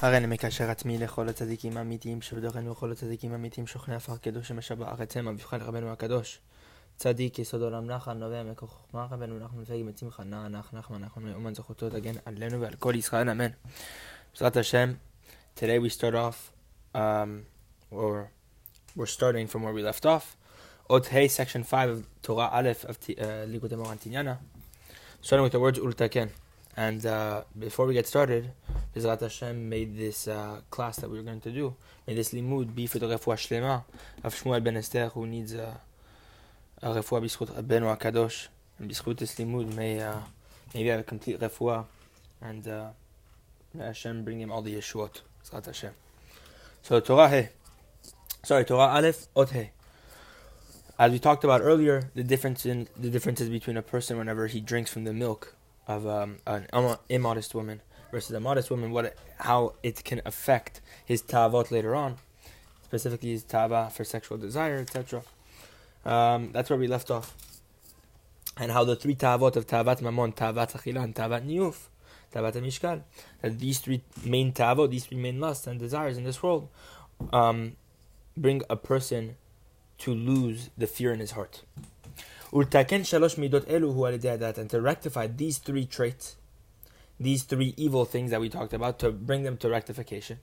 הרי אני מקשר עצמי לכל הצדיקים האמיתיים שבדורנו וכל הצדיקים האמיתיים שוכני עפר קדוש שמשבח ארצם המבחן רבנו הקדוש צדיק יסוד עולם נחל נובע מכוח חוכמה רבנו נחמן פייג מצמחה נע נח נחמן נחמן מאומן זכותו תגן עלינו ועל כל ישראל אמן. בעזרת השם today we start off um, or we're starting from where we left off Ot Hey section 5 of Torah Aleph of uh, Likutei Moran Tinyana starting with the words Ultaken and uh, before we get started Bezrat Hashem made this uh, class that we were going to do, made this limud be for the refuah shlema of Shmuel ben Esther who needs uh, a refuah b'schut Rabbeinu HaKadosh. And b'schut this limud may uh, maybe have a complete refuah and uh, may Hashem bring him all the yeshuot. Bezrat Hashem. So Torah He. Sorry, Torah Aleph, Ot He. As we talked about earlier, the difference in the differences between a person whenever he drinks from the milk of um, an immodest woman versus a modest woman, what how it can affect his tavot later on, specifically his tava for sexual desire, etc. Um, that's where we left off, and how the three tavot of tavat mamon, tavat achila, and tavat niuf, tavat mishkav, that these three main tavot, these three main lusts and desires in this world, um, bring a person to lose the fear in his heart. And to rectify these three traits, these three evil things that we talked about to bring them to rectification.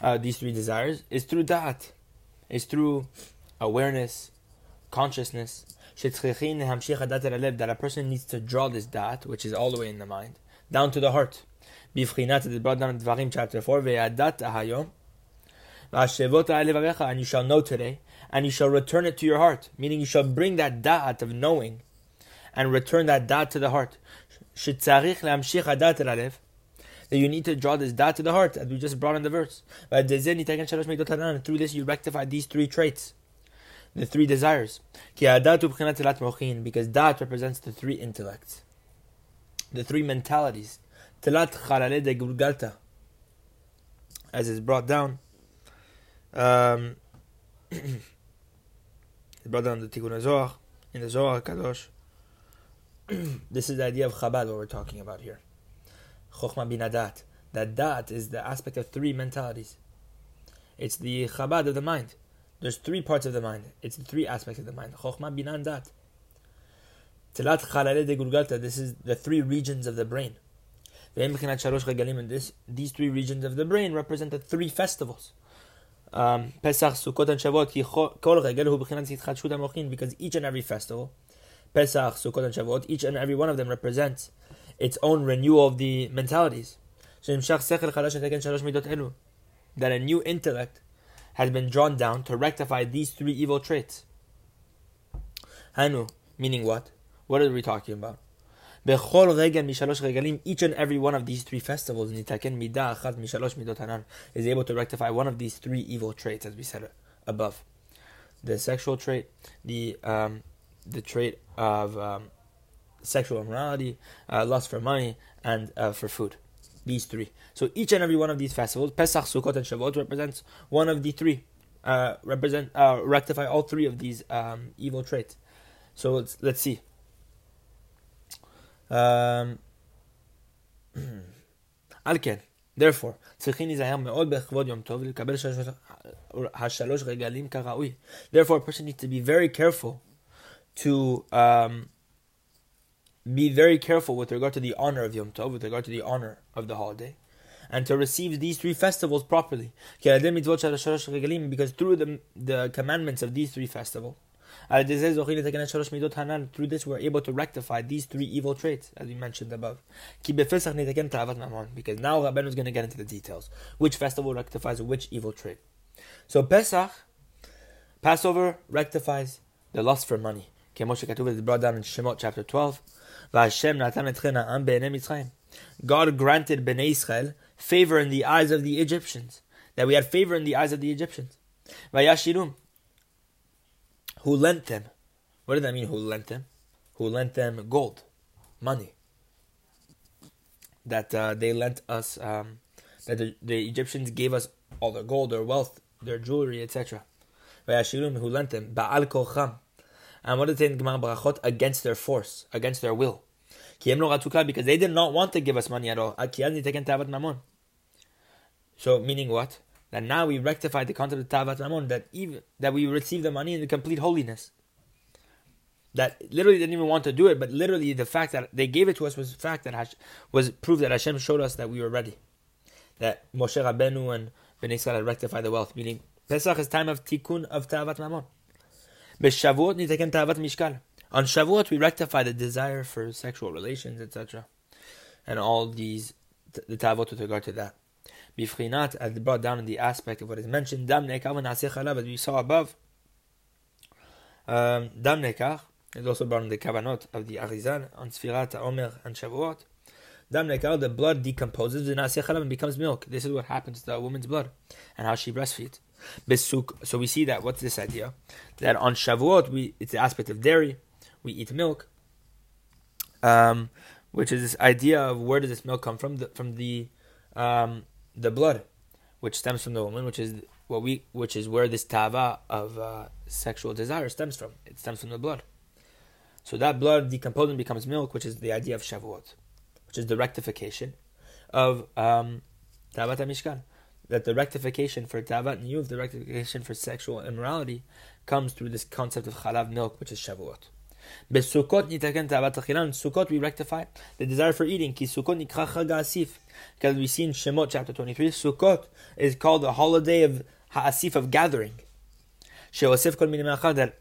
Uh, these three desires is through that, is through awareness, consciousness. That a person needs to draw this dat, which is all the way in the mind, down to the heart. Chapter 4, and you shall know today, and you shall return it to your heart. Meaning you shall bring that dat of knowing and return that dat to the heart that you need to draw this dot to the heart, as we just brought in the verse. And through this, you rectify these three traits, the three desires. Because dat represents the three intellects, the three mentalities. As is brought down. Um, brought down the Tikkun Zohar, in the Zohar Kadosh. this is the idea of Chabad, what we're talking about here. Chokhmah bin Adat. That dat is the aspect of three mentalities. It's the Chabad of the mind. There's three parts of the mind. It's the three aspects of the mind. Chokhmah bin Adat. Tilat Chalale de Gulgalta. This is the three regions of the brain. And this, these three regions of the brain represent the three festivals. Um, Pesach, Sukkot, and Shavuot, because each and every festival Pesach, Sukkot, and Shavuot, each and every one of them represents its own renewal of the mentalities. That a new intellect has been drawn down to rectify these three evil traits. Hanu, meaning what? What are we talking about? Each and every one of these three festivals is able to rectify one of these three evil traits, as we said above. The sexual trait, the um, the trait of um, sexual immorality, uh, lust for money, and uh, for food. These three. So each and every one of these festivals, Pesach, Sukkot, and Shavuot, represents one of the three. Uh, represent uh, rectify all three of these um, evil traits. So let's let's see. Um, therefore, Therefore, a person needs to be very careful to um, be very careful with regard to the honor of Yom Tov, with regard to the honor of the holiday, and to receive these three festivals properly. Because through the, the commandments of these three festivals, through this we're able to rectify these three evil traits, as we mentioned above. Because now Rabbeinu is going to get into the details. Which festival rectifies which evil trait. So Pesach, Passover rectifies the lust for money. כמו שכתוב את brought down in Shemot chapter 12, והשם נתן אתכם העם בעיני מצרים. God granted Bnei Israel favor in the eyes of the Egyptians. That we had favor in the eyes of the Egyptians. Vayashilum. Who lent them? What does that mean, who lent them? Who lent them gold, money. That uh, they lent us, um, that the, the, Egyptians gave us all their gold, their wealth, their jewelry, etc. Vayashilum, who lent them, Ba'al kocham and what did it say in Gemara Berachot? Against their force, against their will. Because they did not want to give us money at all. So meaning what? That now we rectify the concept of Tavat Mamon, that even that we receive the money in the complete holiness. That literally didn't even want to do it, but literally the fact that they gave it to us was fact that was proof that Hashem showed us that we were ready. That Moshe Rabbeinu and Bnei Israel had rectified the wealth, meaning Pesach is time of tikkun of Tavat Mamon. Mishkav. On Shavuot we rectify the desire for sexual relations, etc. And all these, the Tavot with regard to that. Bifrinat, as brought down in the aspect of what is mentioned, Dam Nekar as we saw above. Um, Dam Nekar is also brought in the Kavanot of the Arizal on Sfirat, Omer, and Shavuot. Dam Nekar, the blood decomposes and becomes milk. This is what happens to a woman's blood and how she breastfeeds. So we see that, what's this idea? That on Shavuot, we, it's the aspect of dairy, we eat milk, um, which is this idea of where does this milk come from? The, from the um, the blood, which stems from the woman, which is what we, which is where this tava of uh, sexual desire stems from. It stems from the blood. So that blood decomposing becomes milk, which is the idea of Shavuot, which is the rectification of um, Tavat Mishkav. That the rectification for Tavat Niyuv, the rectification for sexual immorality, comes through this concept of Chalav milk, which is Shavuot. Besukot nitaken tavat achilan. Sukkot we rectify the desire for eating. Ki Sukkot nikra chag. Because we see in Shemot chapter 23, Sukkot is called the holiday of ha'asif of gathering. She'osif kol minim that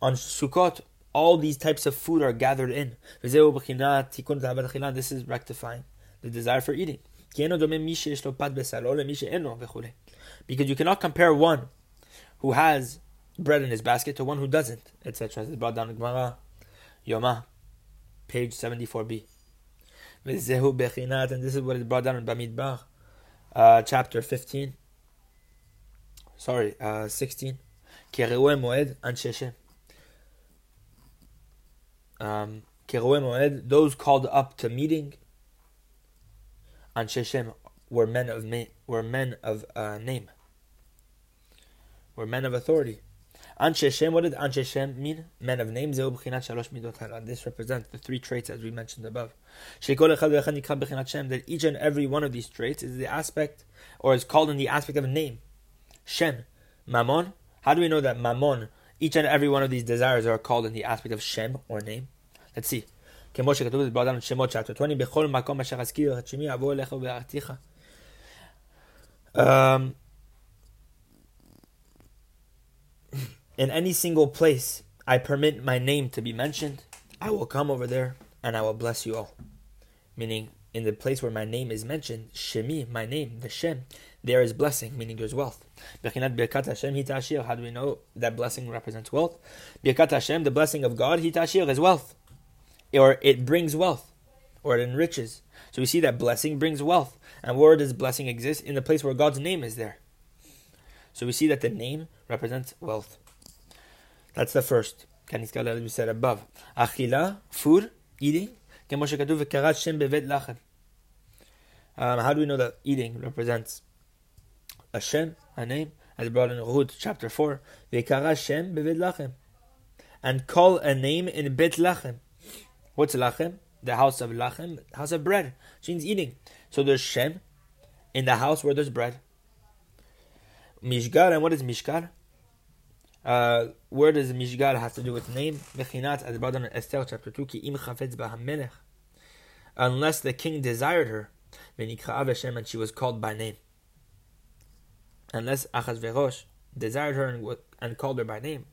on Sukkot all these types of food are gathered in. This is rectifying the desire for eating. Because you cannot compare one who has bread in his basket to one who doesn't, etc. It's brought down in Gemara, Yoma, page 74b. And this is what is brought down in Bamidbar, uh, chapter 15. Sorry, uh, 16. Moed Ansheshem. Um, Moed, those called up to meeting, Ansheshem were men of were men of uh, name, were men of authority. Anshe Shem, what did Anshe Shem mean? Men of names. This represents the three traits as we mentioned above. That each and every one of these traits is the aspect, or is called in the aspect of a name. Shem. Mammon. How do we know that Mammon, each and every one of these desires are called in the aspect of Shem, or name? Let's see. כמו שכתוב בבא אדם שמות chapter 20, בכל מקום אשר אזכיר את שמי אבוא אליך ובארתיך. in any single place I permit my name to be mentioned, I will come over there and I will bless you all. Meaning, in the place where my name is mentioned, Shemi, my name, the Shem, there is blessing, meaning there's wealth. How do we know that blessing represents wealth? Hashem, the blessing of God, hitashir is wealth. Or it brings wealth, or it enriches. So we see that blessing brings wealth. And where does blessing exist? In the place where God's name is there. So we see that the name represents wealth. That's the first. כנזכר we said above. אכילה, food, eating, כמו שכתוב וקרא שם בבית לחם. Um, how do we know that eating represents a shem, a name, as brought in Ruth chapter 4, וקרא שם בבית לחם. And call a name in Bet Lachem. What's Lachem? The house of Lachem, house of bread. Which means eating. So there's Shem in the house where there's bread. Mishgar, and what is Mishgar? Uh, where does Mishgar have to do with name? Mechinat, as brought in Esther chapter 2, ki im chafetz. Unless the king desired her, and she was called by name. Unless Achashverosh desired her and, and called her by name.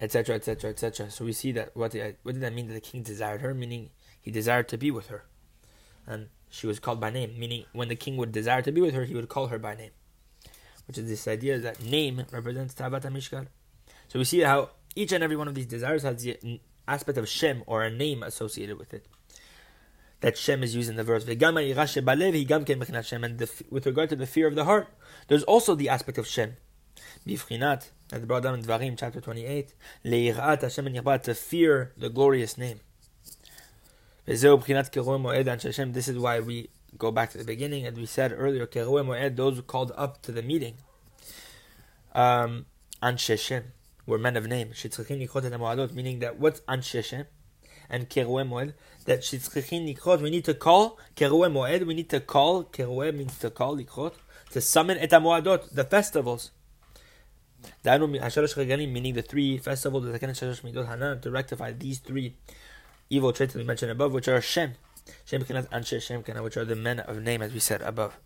Etc., etc., etc. So we see that, what, did, what did that mean that the king desired her? Meaning, he desired to be with her. And she was called by name. Meaning, when the king would desire to be with her, he would call her by name which is this idea that name represents HaMishkav. So we see how each and every one of these desires has the aspect of Shem or a name associated with it. That Shem is used in the verse. And the, with regard to the fear of the heart, there's also the aspect of Shem. Bifrinat, as brought down in Dvarim chapter 28, to fear the glorious name. This is why we go back to the beginning, and we said earlier, those who called up to the meeting, um, were men of name. Meaning that what's Anshe Shem? and Moed, that Shitzchichin Likrot, we need to call Moed, we need to call, Keruah means to call, Likrot, to summon HaMoadot, the festivals meaning the three festivals of the second Shalosh Midot Hanan, to rectify these three evil traits that we mentioned above, which are Shem, Shem Kenaz, Anshe Shem Kenaz, which are the men of name, as we said above.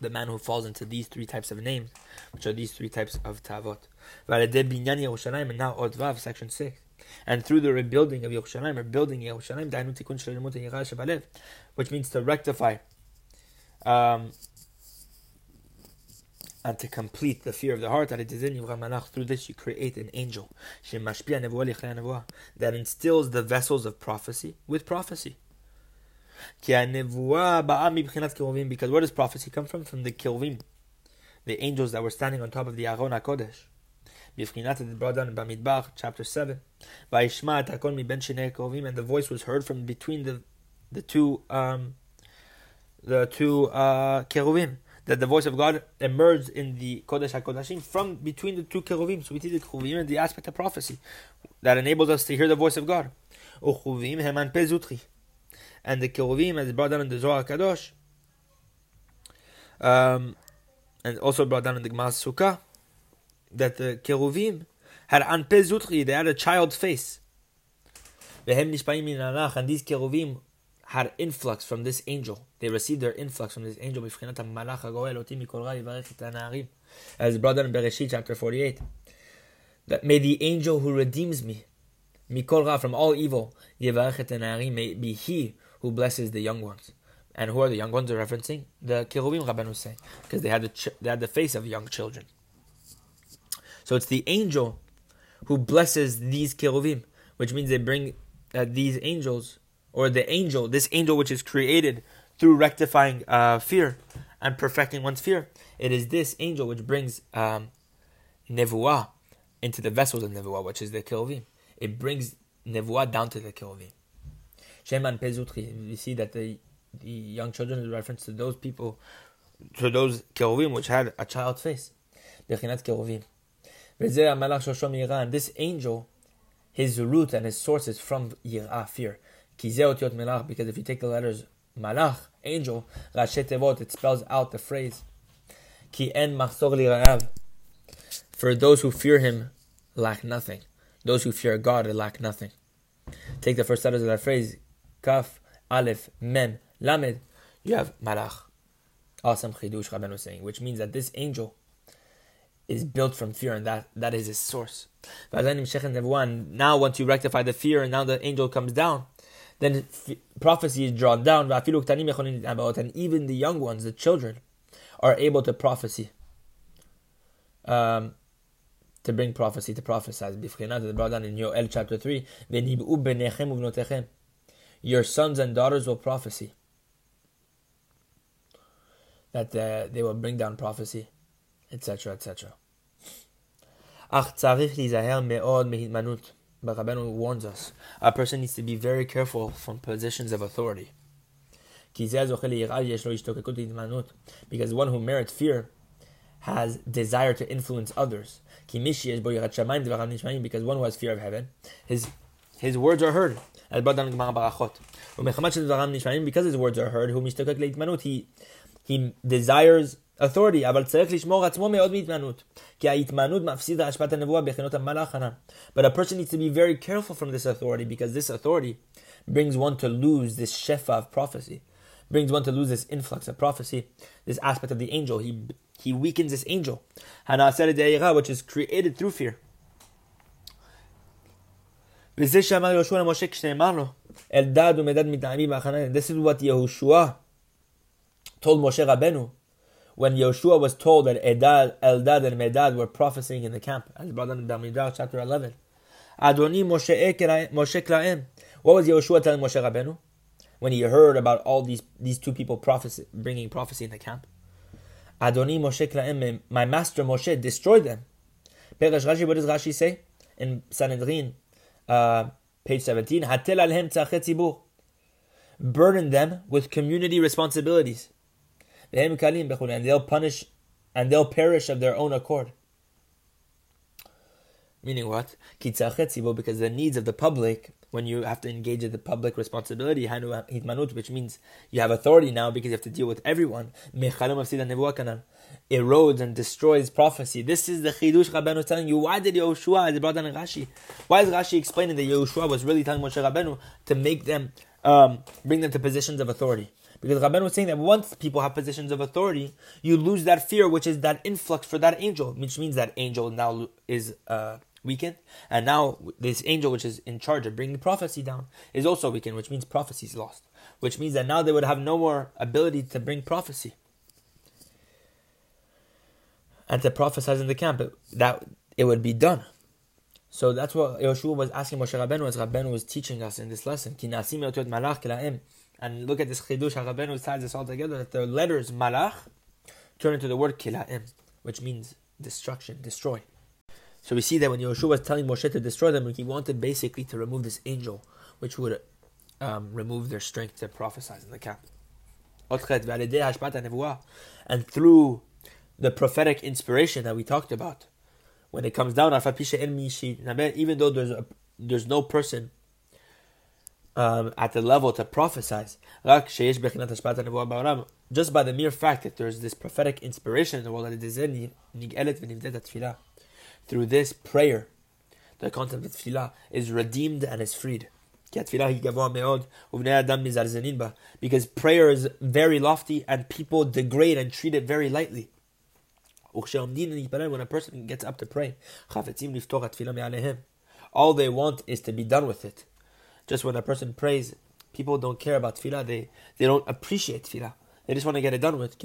The man who falls into these three types of names, which are these three types of Tavot. And now Odvav, section 6. And through the rebuilding of Yerushalayim, rebuilding Yerushalayim, which means to rectify um, and to complete the fear of the heart, through this you create an angel that instills the vessels of prophecy with prophecy. Because where does prophecy come from? From the Keruvim, the angels that were standing on top of the Aron HaKodesh. brought down in Bamidbar, chapter 7. And the voice was heard from between the, the two um, the two uh, that the voice of God emerged in the Kodesh HaKodashim from between the two Keruvim. So we see the Keruvim and the aspect of prophecy that enables us to hear the voice of God. And the Keruvim, as brought down in the Zohar Kadosh, um, and also brought down in the Gemara Sukkah, that the Keruvim had an Zutri, they had a child's face. And these had influx from this angel. They received their influx from this angel. As down in Bereshit chapter 48. That may the angel who redeems me, mikol from all evil, may be he who blesses the young ones. And who are the young ones? They're referencing the Kiruvim Rabbanu say, because they had the ch- they had the face of young children. So it's the angel who blesses these Kiruvim, which means they bring uh, these angels or the angel, this angel which is created through rectifying uh, fear and perfecting one's fear, it is this angel which brings um, nevuah into the vessels of nevuah, which is the keruvim. It brings nevuah down to the keruvim. Sheman Pezutri, we see that the, the young children is reference to those people, to those keruvim which had a child's face. Bechinat. And this angel, his root and his source is from yirah, fear because if you take the letters malach, angel, rashi tevot, it spells out the phrase ki en machzor li For those who fear him lack nothing. Those who fear God lack nothing. Take the first letters of that phrase, kaf, aleph, mem, lamed, you have malach. Awesome chidush Rabbeinu was saying, which means that this angel is built from fear, and that, that is his source. Now, once you rectify the fear, and now the angel comes down, then prophecy is drawn down, and even the young ones, the children, are able to prophecy. Um, to bring prophecy, to prophesy. The brought down in Yoel chapter 3. Your sons and daughters will prophesy. That uh, they will bring down prophecy, etc., etc. But Rabbeinu warns us. A person needs to be very careful from positions of authority. Because one who merits fear has desire to influence others. Because one who has fear of heaven, his his words are heard. Because his words are heard, he he desires authority, אבל צריך לשמור עצמו מאוד מהתמענות, כי הנבואה המלאך But a person needs to be very careful from this authority, because this authority brings one to lose this shefa of prophecy, brings one to lose this influx of prophecy, this aspect of the angel. He, he weakens this angel, which is created through fear. This is what Yehoshua told Moshe Rabbeinu when Yoshua was told that Edad, Eldad, and Medad were prophesying in the camp, as brought down in Bamidbar chapter 11. Adoni Moshe Klaim. What was Yoshua telling Moshe Rabbeinu when he heard about all these, these two people prophecy, bringing prophecy in the camp? Adoni Moshe Klaim, my master Moshe destroyed them. Peresh Rashi, what does Rashi say in Sanhedrin, uh, page 17? Hatel alhem Burden them with community responsibilities and they'll punish and they'll perish of their own accord. Meaning what? Because the needs of the public, when you have to engage in the public responsibility, which means you have authority now because you have to deal with everyone, erodes and destroys prophecy. This is the Chidush Rabbeinu telling you. Why did Yehoshua, as brought down in Rashi, why is Rashi explaining that Yehoshua was really telling Moshe Rabbeinu to make them, um, bring them to positions of authority? Because Rabbeinu was saying that once people have positions of authority, you lose that fear, which is that influx for that angel, which means that angel now is uh, weakened. And now this angel, which is in charge of bringing prophecy down, is also weakened, which means prophecy is lost. Which means that now they would have no more ability to bring prophecy and to prophesy in the camp. That it would be done. So that's what Yoshua was asking Moshe Rabbeinu as Rabbeinu was teaching us in this lesson. And look at this chidush. Rabbeinu ties this all together that the letters malach turn into the word kilaim, which means destruction, destroy. So we see that when Yeshua was telling Moshe to destroy them, he wanted basically to remove this angel, which would um, remove their strength to prophesy in the camp. And through the prophetic inspiration that we talked about, when it comes down, even though there's a, there's no person um, at the level to prophesy, just by the mere fact that there's this prophetic inspiration in the world, that it is in through this prayer, the concept of tefillah is redeemed and is freed. Because prayer is very lofty and people degrade and treat it very lightly. When a person gets up to pray, all they want is to be done with it. Just when a person prays, people don't care about tefillah, they, they don't appreciate tefillah. They just want to get it done with.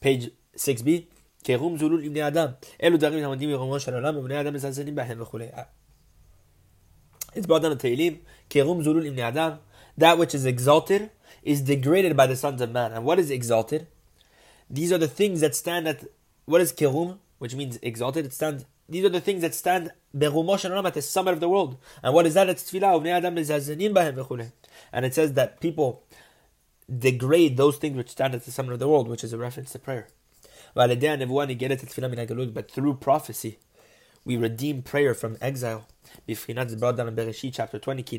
Page 6b, כרום זולול לבני אדם. אלו דברים העומדים מרומו של העולם, ובני אדם מזלזלים בהם וכולי. It's brought down in Tehillim, כרום זולול לבני אדם. That which is exalted is degraded by the sons of man. And what is exalted? These are the things that stand at, what is kerum? Which means exalted. It stands, these are the things that stand at the summit of the world. And what is that? It's tefillah. Ubnei adam. And it says that people degrade those things which stand at the summit of the world, which is a reference to prayer. But through prophecy, we redeem prayer from exile. Brought down in chapter 20.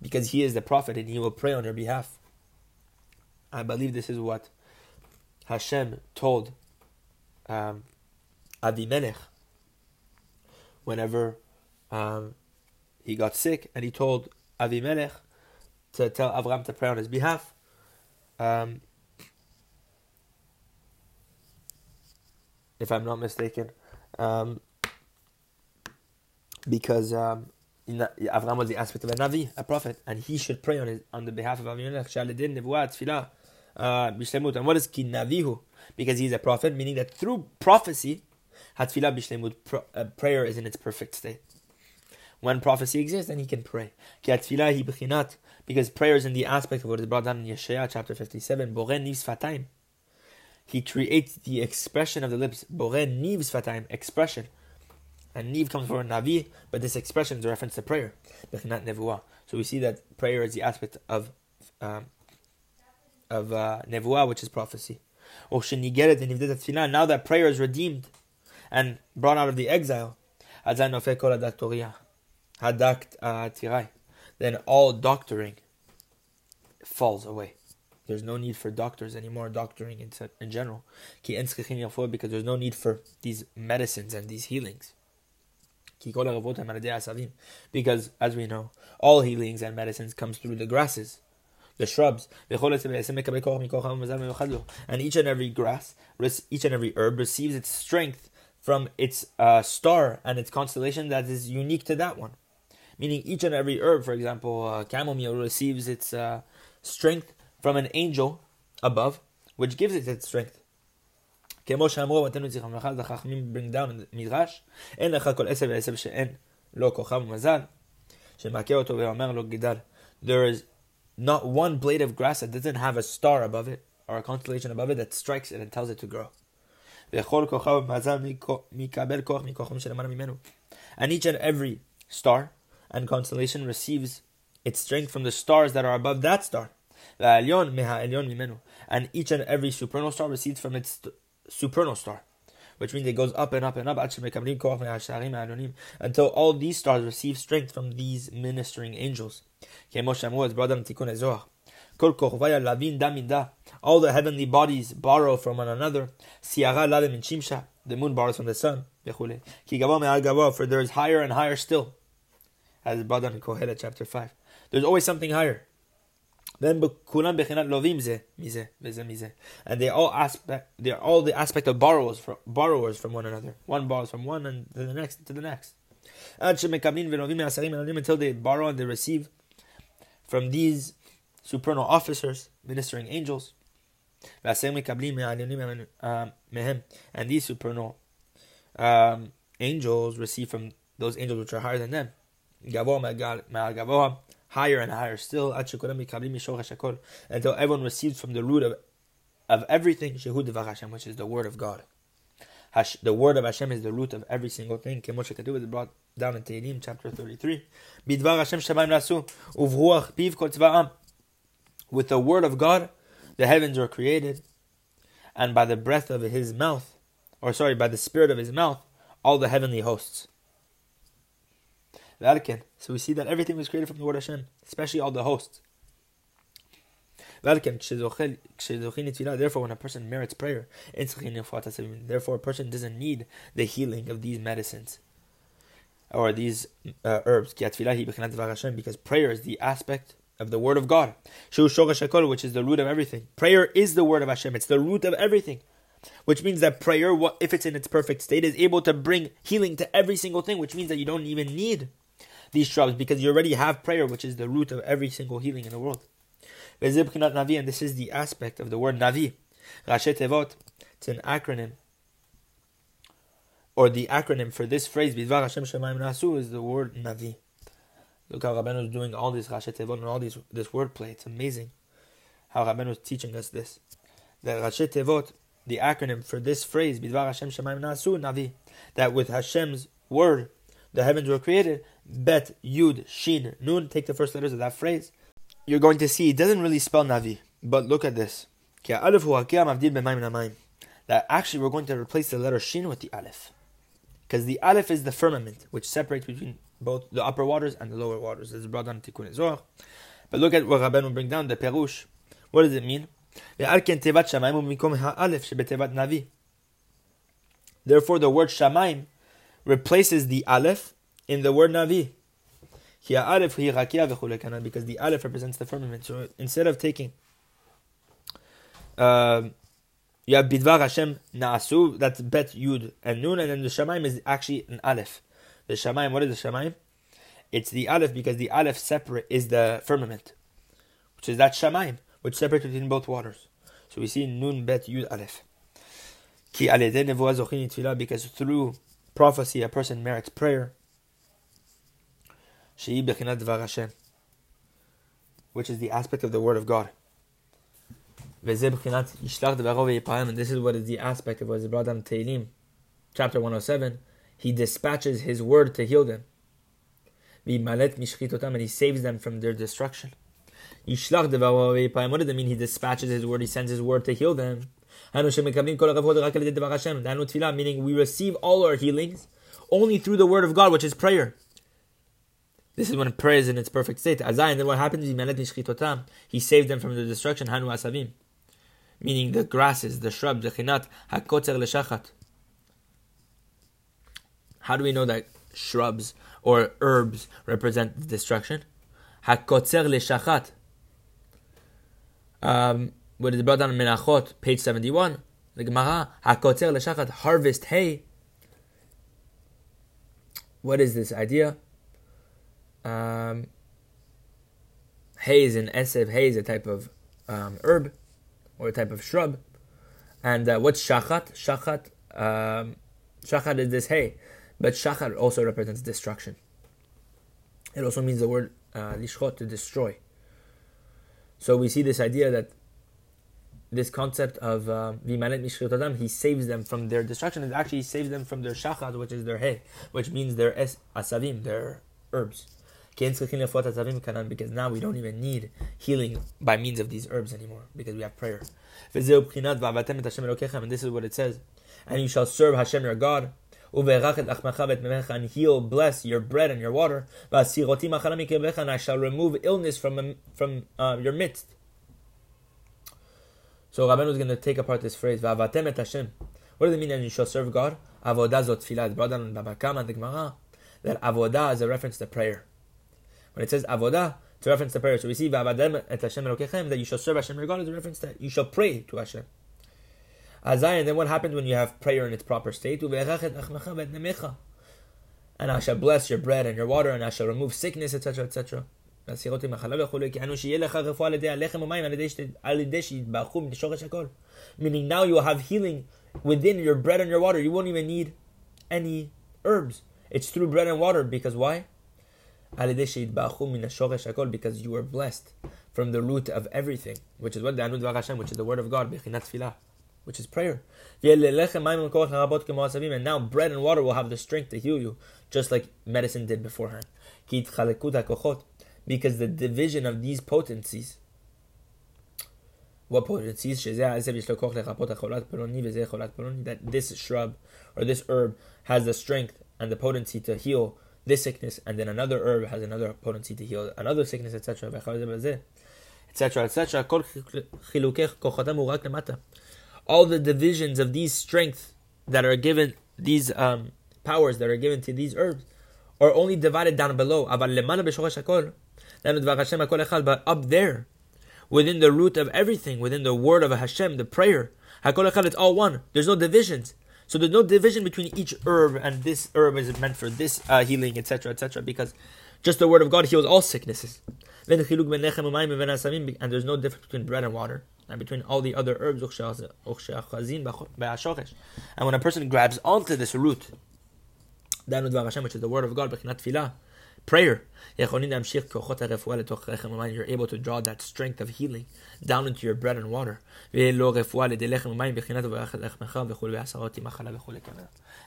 Because he is the prophet and he will pray on your behalf. I believe this is what Hashem told um, Avimelech whenever um, he got sick, and he told Avimelech to tell Avram to pray on his behalf. Um, if I'm not mistaken, um, because um, Avram was the aspect of a navi, a prophet, and he should pray on his, on the behalf of Avimelech. Uh, and what is kinavihu? Because he's a prophet, meaning that through prophecy, hatfilah bishlemut, uh, prayer is in its perfect state. When prophecy exists, then he can pray. Because prayer is in the aspect of what is brought down in Yeshaya chapter 57, he creates the expression of the lips. Boreh niv sfatayim, expression. And niv comes from navi, but this expression is a reference to prayer. So we see that prayer is the aspect of um, of uh, nevuah, which is prophecy. Now that prayer is redeemed and brought out of the exile, uh, then all doctoring falls away. There's no need for doctors anymore, doctoring in, in general. Because there's no need for these medicines and these healings. Because, as we know, all healings and medicines comes through the grasses, the shrubs. And each and every grass, each and every herb receives its strength from its uh, star and its constellation that is unique to that one. Meaning each and every herb, for example, uh, chamomile receives its uh, strength from an angel above, which gives it its strength. כמו שאמרו בתנו זכרם the החכמים bring down in the מדרש, אין לך כל עשב ועשב שאין לו כוכב ומזל, שמכה אותו ואומר לו גידל. There is not one blade of grass that doesn't have a star above it, or a constellation above it that strikes it and tells it to grow. And each and every star and constellation receives its strength from the stars that are above that star. And each and every supernal star receives from its supernal star, which means it goes up and up and up until all these stars receive strength from these ministering angels. All the heavenly bodies borrow from one another. The moon borrows from the sun. For there is higher and higher still. As brought down in chapter 5. There's always something higher. Then and they all aspect they're all the aspect of borrowers from borrowers from one another. One borrows from one and to the next to the next. Until they borrow and they receive from these supernal officers, ministering angels. Um, and these supernal um, angels receive from those angels which are higher than them. Higher and higher still, until everyone receives from the root of, of everything, which is the word of God. The word of Hashem is the root of every single thing. Kemo is brought down in Tehillim, chapter 33. With the word of God, the heavens were created, and by the breath of his mouth, or sorry, by the spirit of his mouth, all the heavenly hosts. So we see that everything was created from the word Hashem, especially all the hosts. Therefore, when a person merits prayer, therefore a person doesn't need the healing of these medicines or these uh, herbs. Because prayer is the aspect of the word of God, which is the root of everything. Prayer is the word of Hashem; it's the root of everything. Which means that prayer, if it's in its perfect state, is able to bring healing to every single thing. Which means that you don't even need these shrubs because you already have prayer, which is the root of every single healing in the world. And this is the aspect of the word Navi. It's an acronym, or the acronym for this phrase, Bidvar Hashem Shemaim Nasu, is the word Navi. Look how Rabbeinu is doing all this Rashi Tevot and all these, this wordplay. It's amazing how Rabbeinu is teaching us this. The Rashi Tevot, the acronym for this phrase, Bidvar Hashem Shemaim Nasu, Navi, that with Hashem's word, the heavens were created, Bet, Yud, Shin, Nun, take the first letters of that phrase. You're going to see it doesn't really spell Navi, but look at this. That actually we're going to replace the letter Shin with the Aleph. Because the Aleph is the firmament, which separates between both the upper waters and the lower waters. This is brought down in Tikkun Zohar. But look at what Rabban will bring down, the Perush. What does it mean? Therefore, the word Shamaim replaces the Aleph in the word Navi. Because the Aleph represents the firmament. So instead of taking, uh, you have Bidvar Hashem Naasu, that's Bet Yud and Nun, and then the Shamaim is actually an Aleph. The Shamaim, what is the Shamaim? It's the Aleph because the Aleph separate is the firmament, which is that Shamaim, which separates between both waters. So we see Nun Bet Yud Aleph. Because through prophecy a person merits prayer. Which is the aspect of the word of God. And this is what is the aspect of what is brought down Tehillim, chapter 107. He dispatches his word to heal them. And he saves them from their destruction. What does it mean? He dispatches his word, he sends his word to heal them. Meaning we receive all our healings only through the word of God, which is prayer. This is when prayer is in its perfect state. And then what happens? He saved them from the destruction. Hanu asavim, meaning the grasses, the shrubs, the chinat, hakotzer leshachat. How do we know that shrubs or herbs represent destruction? Hakotzer leshachat. Um, what is brought down in Menachot, page 71. The Gemara, Hakotzer leshachat, harvest hay. What is this idea? Um, hay is an esev, hay is a type of um, herb or a type of shrub. And uh, what's shachat? Shachat, um, shachat is this hay. But shachar also represents destruction. It also means the word uh, lishchot, to destroy. So we see this idea that this concept of vimanet uh, he saves them from their destruction, and actually saves them from their shachat, which is their hay, which means their es asavim, their herbs. because now we don't even need healing by means of these herbs anymore because we have prayer. And this is what it says. And you shall serve Hashem your God. And he'll bless your bread and your water. And I shall remove illness from, from uh, your midst. So Rabbeinu is going to take apart this phrase. What does it mean? And you shall serve God. Avodah zot tefillah. Brought down in Baba Kama and the Gemara that avodah is a reference to prayer. When it says avodah, it's a reference to prayer. So we see v'avadem et Hashem elokechem that you shall serve Hashem your God is a reference that you shall pray to Hashem. And then what happens when you have prayer in its proper state? And I shall bless your bread and your water, and I shall remove sickness, etc., etc. Meaning now you will have healing within your bread and your water. You won't even need any herbs. It's through bread and water because why? Because you were blessed from the root of everything, which is what the Anud Hashem, which is the word of God, which is prayer. And now bread and water will have the strength to heal you, just like medicine did beforehand. Because the division of these potencies, what potencies? That this shrub or this herb has the strength and the potency to heal this sickness, and then another herb has another potency to heal another sickness, etc. etc. etc. All the divisions of these strengths that are given, these um, powers that are given to these herbs, are only divided down below. But up there, within the root of everything, within the word of Hashem, the prayer, it's all one. There's no divisions. So there's no division between each herb, and this herb is meant for this uh, healing, etc., etc. Because just the word of God heals all sicknesses. And there's no difference between bread and water, and between all the other herbs. And when a person grabs onto this root, which is the word of God, prayer. You're able to draw that strength of healing down into your bread and water.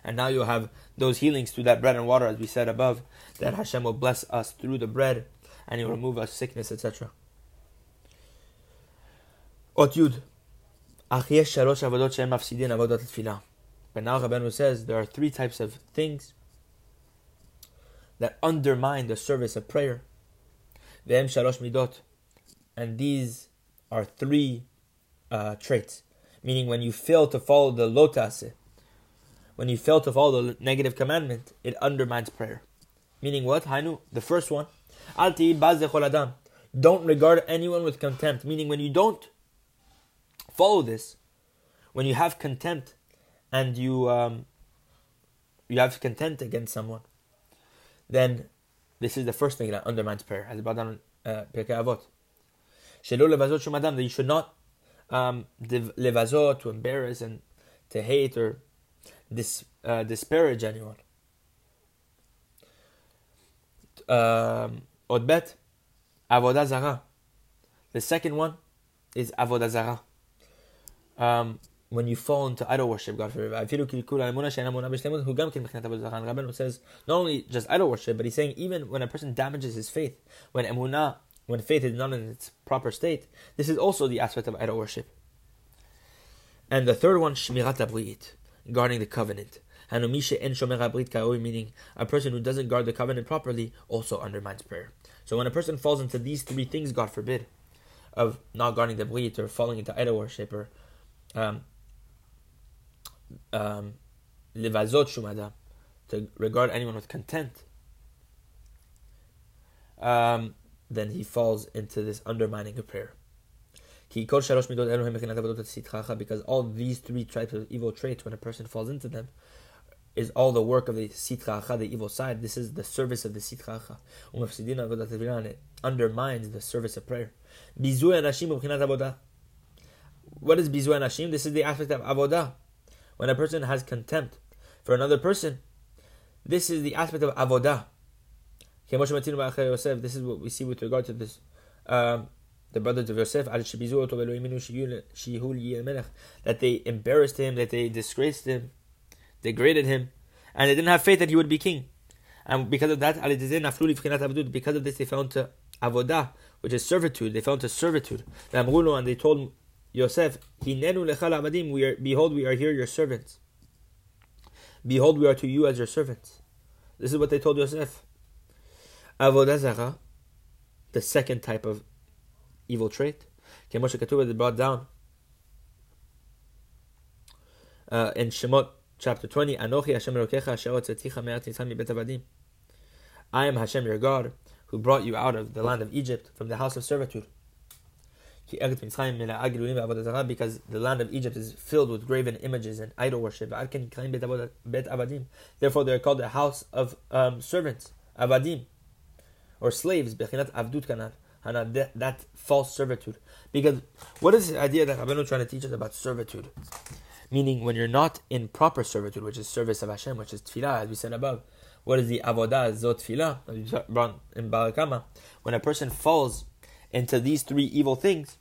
And now you'll have those healings through that bread and water, as we said above, that Hashem will bless us through the bread and He will remove us sickness, etc. Ot Yud. But now Rabbeinu says there are three types of things that undermine the service of prayer. Ve'em shalosh midot. And these are three uh, traits. Meaning when you fail to follow the lotase, when you fail to follow the negative commandment, it undermines prayer. Meaning what? Hainu, the first one. Don't regard anyone with contempt. Meaning when you don't follow this, when you have contempt and you um, you have contempt against someone, then this is the first thing that undermines prayer, as down uh, Pirkei Avot. That you should not um, levazot, to embarrass and to hate or dis, uh, disparage anyone. Um, Odbet, Avodah Zarah. The second one is Avodah Zarah. Um, when you fall into idol worship, God forbid. Rabbeinu says not only just idol worship, but he's saying even when a person damages his faith, when emunah, when faith is not in its proper state, this is also the aspect of idol worship. And the third one, shmirat abrit, guarding the covenant. And meaning a person who doesn't guard the covenant properly also undermines prayer. So when a person falls into these three things, God forbid, of not guarding the brit or falling into idol worship or um, um, to regard anyone with contempt, um, then he falls into this undermining of prayer. Because all these three types of evil traits, when a person falls into them, is all the work of the sitra the evil side. This is the service of the sitra and it undermines the service of prayer. What is bizu anashim? This is the aspect of avodah when a person has contempt for another person, this is the aspect of avodah. This is what we see with regard to this. Um, the brothers of Yosef, that they embarrassed him, that they disgraced him, degraded him, and they didn't have faith that he would be king. And because of that, because of this, they fell into avodah, which is servitude. They fell into servitude. And they told Yosef, hinenu we are, behold, we are here, your servants. Behold, we are to you as your servants. This is what they told Yosef. Avodah zarah, the second type of evil trait. Kemoshe Katuba, they brought down uh, in Shemot chapter 20, Anochi Hashem Elokecha asher hotzeticha me'at mibet avadim. I am Hashem your God, who brought you out of the land of Egypt from the house of servitude. Because the land of Egypt is filled with graven images and idol worship. Therefore, they are called the house of um, servants, avadim, or slaves, bechinat that, that false servitude. Because what is the idea that Rabbeinu trying to teach us about servitude? Meaning, when you're not in proper servitude, which is service of Hashem, which is tefillah, as we said above. What is the avodah, zot tefillah, in Balakama? When a person falls into these three evil things,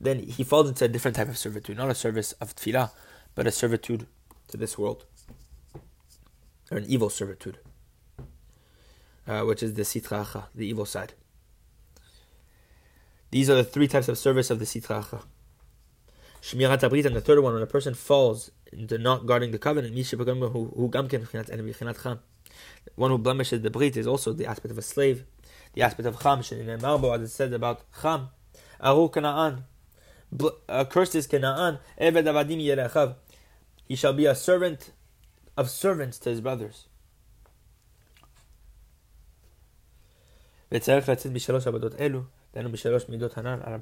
then he falls into a different type of servitude, not a service of tefillah, but a servitude to this world, or an evil servitude, uh, which is the sitra achra, the evil side. These are the three types of service of the sitra achra. Shmirat Abrit, and the third one, when a person falls into not guarding the covenant, one who blemishes the Brit is also the aspect of a slave, the aspect of Cham, as it says about Cham, Arur Kanaan, uh, cursed is Kanaan, Eved Avadim Yerechav, he shall be a servant of servants to his brothers. Then a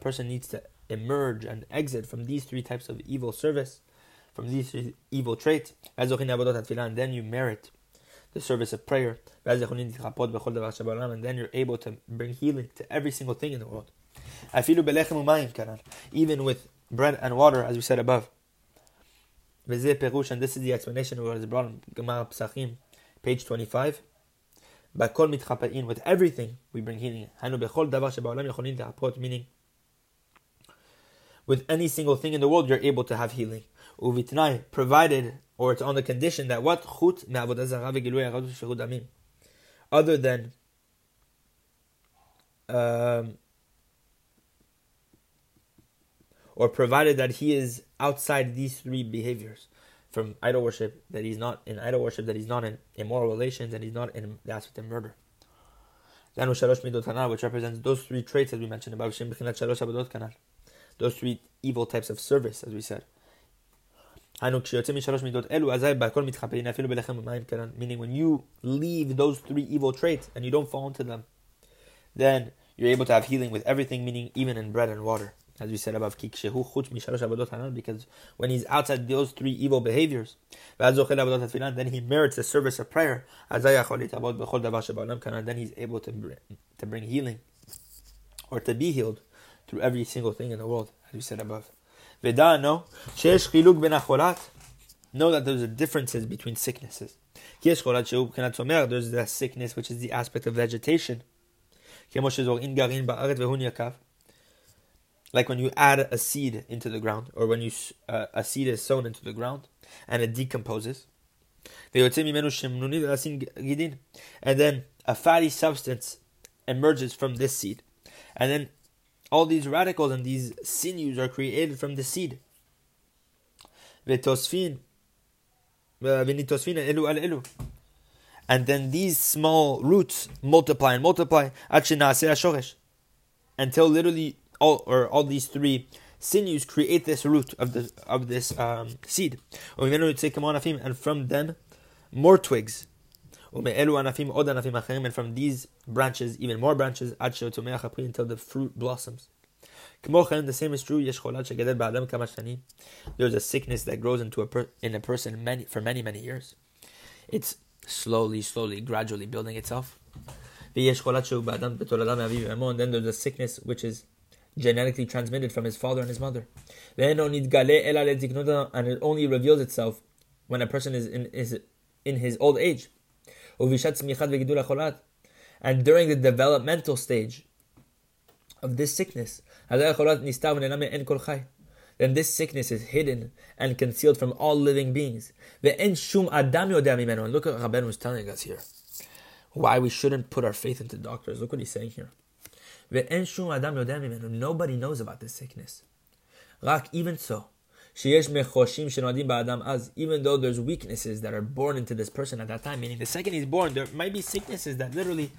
person needs to emerge and exit from these three types of evil service, from these three evil traits. Then you merit the service of prayer. And then you're able to bring healing to every single thing in the world. Even with bread and water, as we said above. And this is the explanation of what is brought in Gemara Pesachim, page 25. Bakol mitrapin, with everything we bring healing. Meaning with any single thing in the world you're able to have healing. Provided, or it's on the condition that what chut me'avodah other than um, or provided that he is outside these three behaviors from idol worship, that he's not in idol worship, that he's not in immoral relations, and he's not in the aspect of murder. Which represents those three traits as we mentioned above. those three evil types of service, as we said. Meaning, when you leave those three evil traits and you don't fall into them, then you're able to have healing with everything, meaning even in bread and water as we said above, because when he's outside those three evil behaviors, then he merits the service of prayer. Then he's able to bring, to bring healing or to be healed through every single thing in the world, as we said above. Know that there's a differences between sicknesses. There's the sickness which is the aspect of vegetation like when you add a seed into the ground, or when you uh, a seed is sown into the ground and it decomposes. And then a fatty substance emerges from this seed. And then all these radicals and these sinews are created from the seed. And then these small roots multiply and multiply until literally all or all these three sinews create this root of the of this um, seed. And from them, more twigs. And from these branches, even more branches, until the fruit blossoms. The same is true. There's a sickness that grows into a per, in a person many, for many many years. It's slowly, slowly, gradually building itself. And then there's a sickness which is genetically transmitted from his father and his mother. And it only reveals itself when a person is in, is in his old age. And during the developmental stage of this sickness, then this sickness is hidden and concealed from all living beings. And look at what Rabben was telling us here. why we shouldn't put our faith into doctors. Look what he's saying here. Nobody knows about this sickness. even so, even though there's weaknesses that are born into this person at that time, meaning the second he's born, there might be sicknesses that literally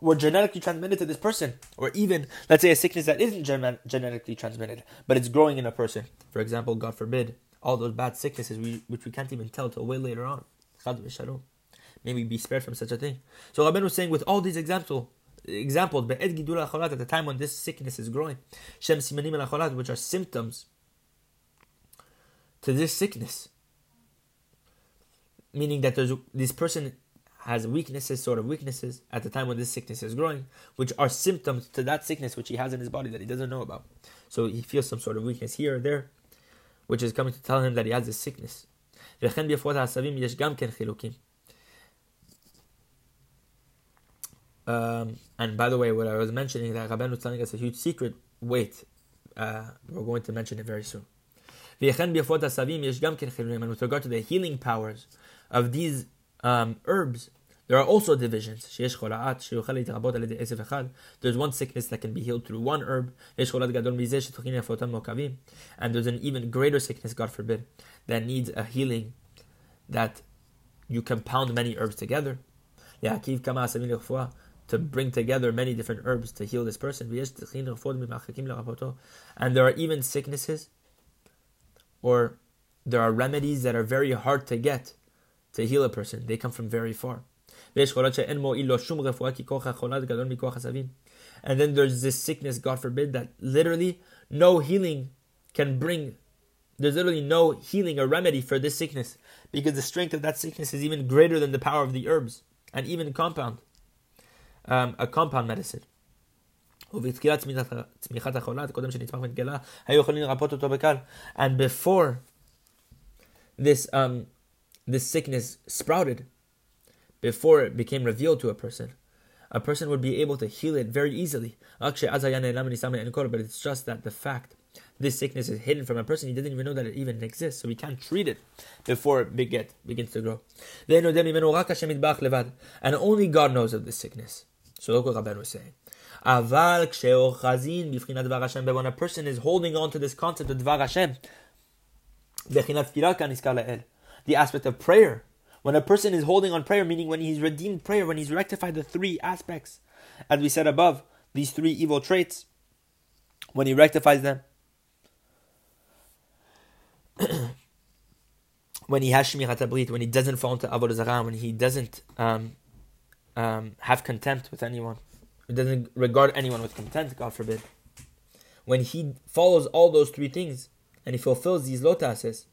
were genetically transmitted to this person, or even, let's say, a sickness that isn't gen- genetically transmitted, but it's growing in a person. For example, God forbid, all those bad sicknesses we, which we can't even tell till way later on. Maybe be spared from such a thing. So Rabbeinu was saying with all these examples, examples, at the time when this sickness is growing, which are symptoms to this sickness. Meaning that there's this person has weaknesses, sort of weaknesses, at the time when this sickness is growing, which are symptoms to that sickness which he has in his body that he doesn't know about. So he feels some sort of weakness here or there, which is coming to tell him that he has this sickness. Um, and by the way, what I was mentioning that Rabban was telling us a huge secret. Wait, uh, we're going to mention it very soon. With regard to the healing powers of these um, herbs, there are also divisions. There's one sickness that can be healed through one herb, and there's an even greater sickness, God forbid, that needs a healing that you compound many herbs together. To bring together many different herbs to heal this person. And there are even sicknesses or there are remedies that are very hard to get to heal a person. They come from very far. And then there's this sickness, God forbid, that literally no healing can bring. There's literally no healing or remedy for this sickness because the strength of that sickness is even greater than the power of the herbs and even compound um, a compound medicine. And before this um, this sickness sprouted, before it became revealed to a person, a person would be able to heal it very easily. But it's just that the fact this sickness is hidden from a person, he doesn't even know that it even exists, so he can't treat it before it begins to grow. And only God knows of this sickness. So look what Rabbeinu was saying. But when a person is holding on to this concept of Dvar Hashem, the aspect of prayer, when a person is holding on prayer, meaning when he's redeemed prayer, when he's rectified the three aspects, as we said above, these three evil traits, when he rectifies them, when he has shmirat abrit, when he doesn't fall into avodah zarah, when he doesn't um, um, have contempt with anyone. He doesn't regard anyone with contempt, God forbid. When he follows all those three things and he fulfills these lotases,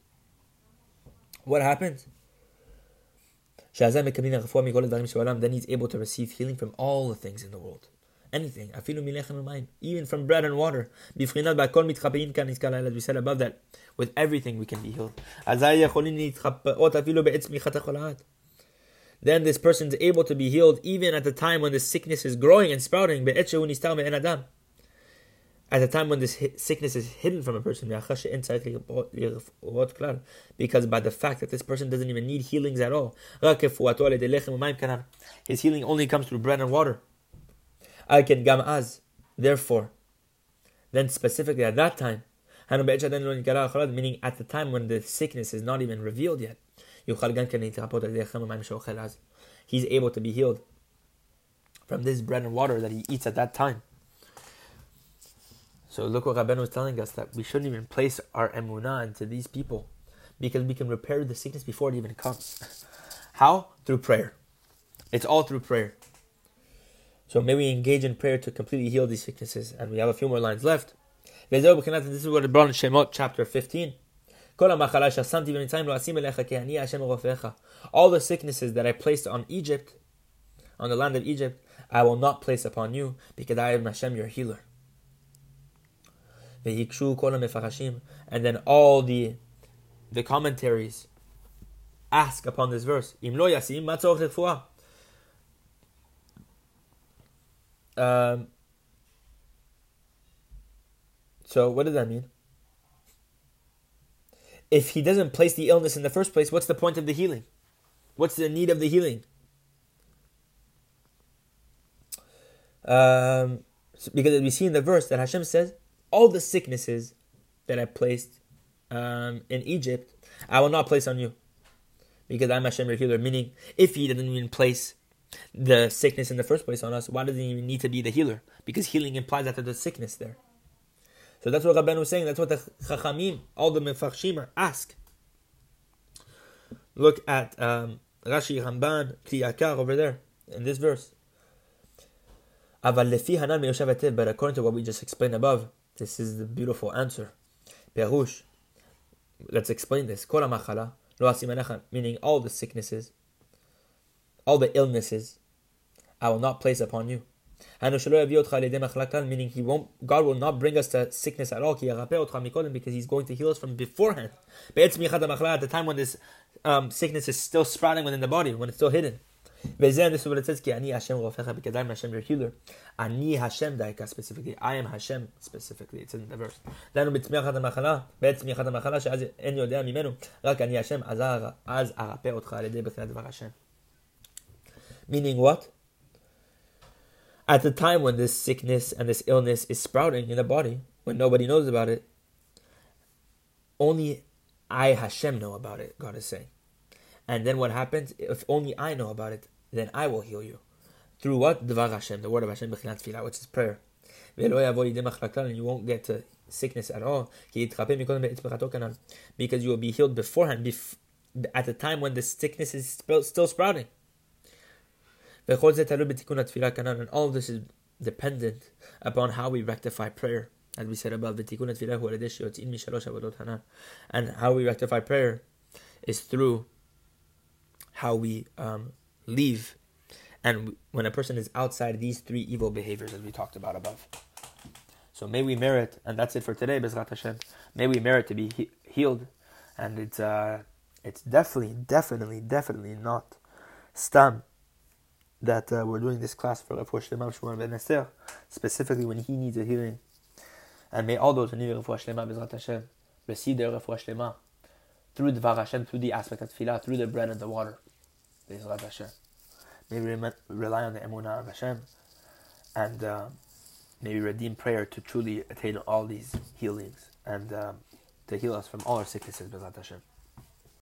what happens? Then he's able to receive healing from all the things in the world. Anything, even from bread and water. As we said above that, with everything we can be healed then this person is able to be healed even at the time when the sickness is growing and sprouting. At the time when this sickness is hidden from a person, because by the fact that this person doesn't even need healings at all, his healing only comes through bread and water. Therefore, then specifically at that time, meaning at the time when the sickness is not even revealed yet, He's able to be healed from this bread and water that he eats at that time. So look what Rabbeinu was telling us that we shouldn't even place our emunah into these people because we can repair the sickness before it even comes. How? Through prayer. It's all through prayer. So may we engage in prayer to completely heal these sicknesses. And we have a few more lines left. This is what it brought Shemot chapter 15. All the sicknesses that I placed on Egypt, on the land of Egypt, I will not place upon you, because I am Hashem, your healer. And then all the the commentaries ask upon this verse. Um, so what does that mean? If he doesn't place the illness in the first place, what's the point of the healing? What's the need of the healing? Um, because we see in the verse that Hashem says, all the sicknesses that I placed um, in Egypt, I will not place on you. Because I'm Hashem your healer. Meaning, if He didn't even place the sickness in the first place on us, why does He even need to be the healer? Because healing implies that there's sickness there. So that's what Rabbeinu was saying. That's what the Chachamim, all the Mefarshim ask. Look at um, Rashi Ramban Kli Yakar over there in this verse. But according to what we just explained above, this is the beautiful answer. Perush. Let's explain this. Meaning all the sicknesses, all the illnesses, I will not place upon you Hanu shelo yavi otcha al-yedei machla klal, meaning he won't, God will not bring us to sickness at all. Ki yarape otcha mikodem, because He's going to heal us from beforehand. Be'etzem yichad hamachla, at the time when this um, sickness is still sprouting within the body, when it's still hidden. וזה this is what it says, כי אני השם רופאך, because I'm Hashem your healer. אני השם דייקה specifically, I am Hashem specifically, it's in the verse. דהיינו בצמיחת המחלה, בעת צמיחת המחלה, שאז אין יודע ממנו, רק אני השם, אז אר- אז ארפא אותך על ידי בחינת דבר השם. Meaning what? at the time when this sickness and this illness is sprouting in the body, when nobody knows about it, only I, Hashem, know about it, God is saying. And then what happens? If only I know about it, then I will heal you. Through what? Dvar Hashem, the word of Hashem, which is prayer. And you won't get to sickness at all. Because you will be healed beforehand, at the time when the sickness is still sprouting וכל זה תלוי בתיקון התפילה כנ"ל, and all of this is dependent upon how we rectify prayer. As we said above, ותיקון התפילה הוא על ידי שיוצאים משלוש עבודות הנ"ל. And how we rectify prayer is through how we um, leave and when a person is outside these three evil behaviors as we talked about above. So may we merit, and that's it for today, Bezrat Hashem. May we merit to be he- healed, and it's uh, it's definitely, definitely, definitely not stam that uh, we're doing this class for Refuah Shlema Shmuel Ben Esther, specifically when he needs a healing. And may all those who need Refuah Shlema Bezrat Hashem receive their Refuah Shlema through Dvar Hashem, through the aspect of Tefillah, through the bread and the water. Bezrat Hashem. May we rely on the emunah of Hashem and uh, may we redeem prayer to truly attain all these healings and um, to heal us from all our sicknesses, Bezrat Hashem.